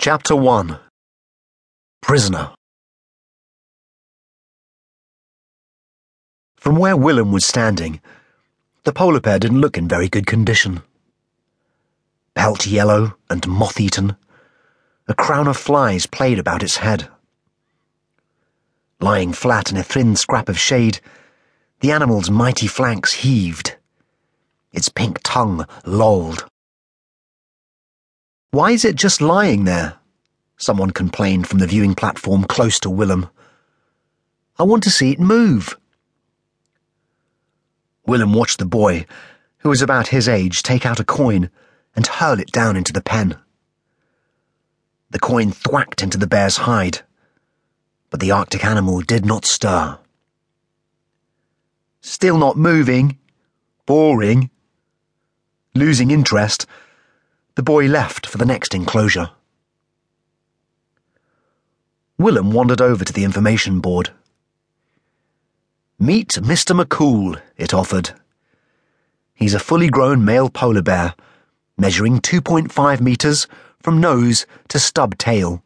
Chapter 1 Prisoner From where Willem was standing, the polar bear didn't look in very good condition. Pelt yellow and moth eaten, a crown of flies played about its head. Lying flat in a thin scrap of shade, the animal's mighty flanks heaved. Its pink tongue lolled. Why is it just lying there? Someone complained from the viewing platform close to Willem. I want to see it move. Willem watched the boy, who was about his age, take out a coin and hurl it down into the pen. The coin thwacked into the bear's hide, but the Arctic animal did not stir. Still not moving. Boring. Losing interest, the boy left for the next enclosure. Willem wandered over to the information board. Meet Mr. McCool, it offered. He's a fully grown male polar bear, measuring 2.5 meters from nose to stub tail.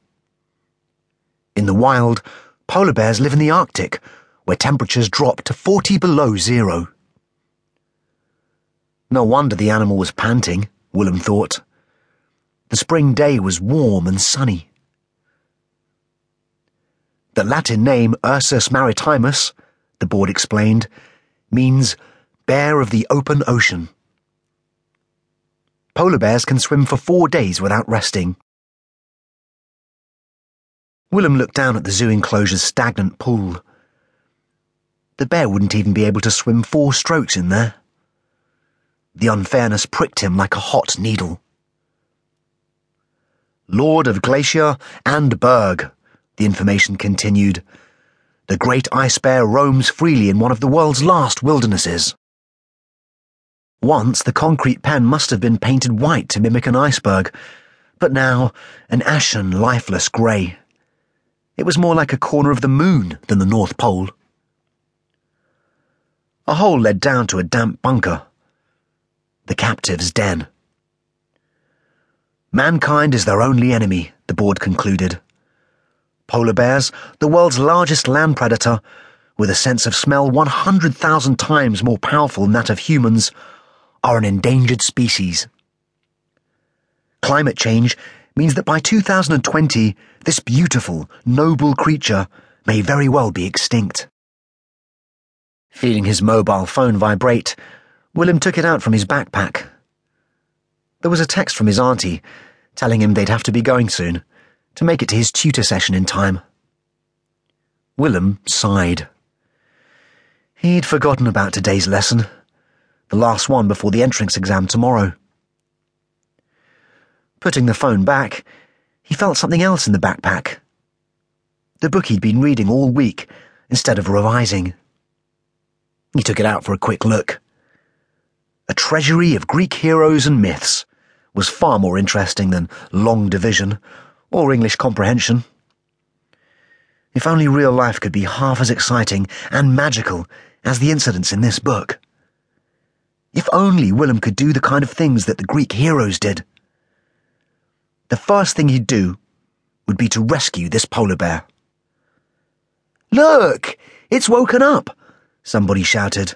In the wild, polar bears live in the Arctic, where temperatures drop to 40 below zero. No wonder the animal was panting, Willem thought. The spring day was warm and sunny. The Latin name Ursus maritimus, the board explained, means bear of the open ocean. Polar bears can swim for four days without resting. Willem looked down at the zoo enclosure's stagnant pool. The bear wouldn't even be able to swim four strokes in there. The unfairness pricked him like a hot needle. Lord of Glacier and Berg, the information continued. The great ice bear roams freely in one of the world's last wildernesses. Once the concrete pen must have been painted white to mimic an iceberg, but now an ashen, lifeless grey. It was more like a corner of the moon than the North Pole. A hole led down to a damp bunker the captive's den. Mankind is their only enemy, the board concluded. Polar bears, the world's largest land predator, with a sense of smell 100,000 times more powerful than that of humans, are an endangered species. Climate change means that by 2020, this beautiful, noble creature may very well be extinct. Feeling his mobile phone vibrate, Willem took it out from his backpack. There was a text from his auntie telling him they'd have to be going soon to make it to his tutor session in time. Willem sighed. He'd forgotten about today's lesson, the last one before the entrance exam tomorrow. Putting the phone back, he felt something else in the backpack. The book he'd been reading all week instead of revising. He took it out for a quick look. A treasury of Greek heroes and myths was far more interesting than long division or English comprehension. If only real life could be half as exciting and magical as the incidents in this book. If only Willem could do the kind of things that the Greek heroes did. The first thing he'd do would be to rescue this polar bear. Look! It's woken up! Somebody shouted.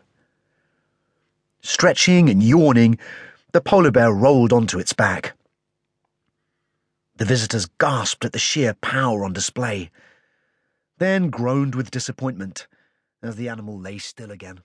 Stretching and yawning, the polar bear rolled onto its back. The visitors gasped at the sheer power on display, then groaned with disappointment as the animal lay still again.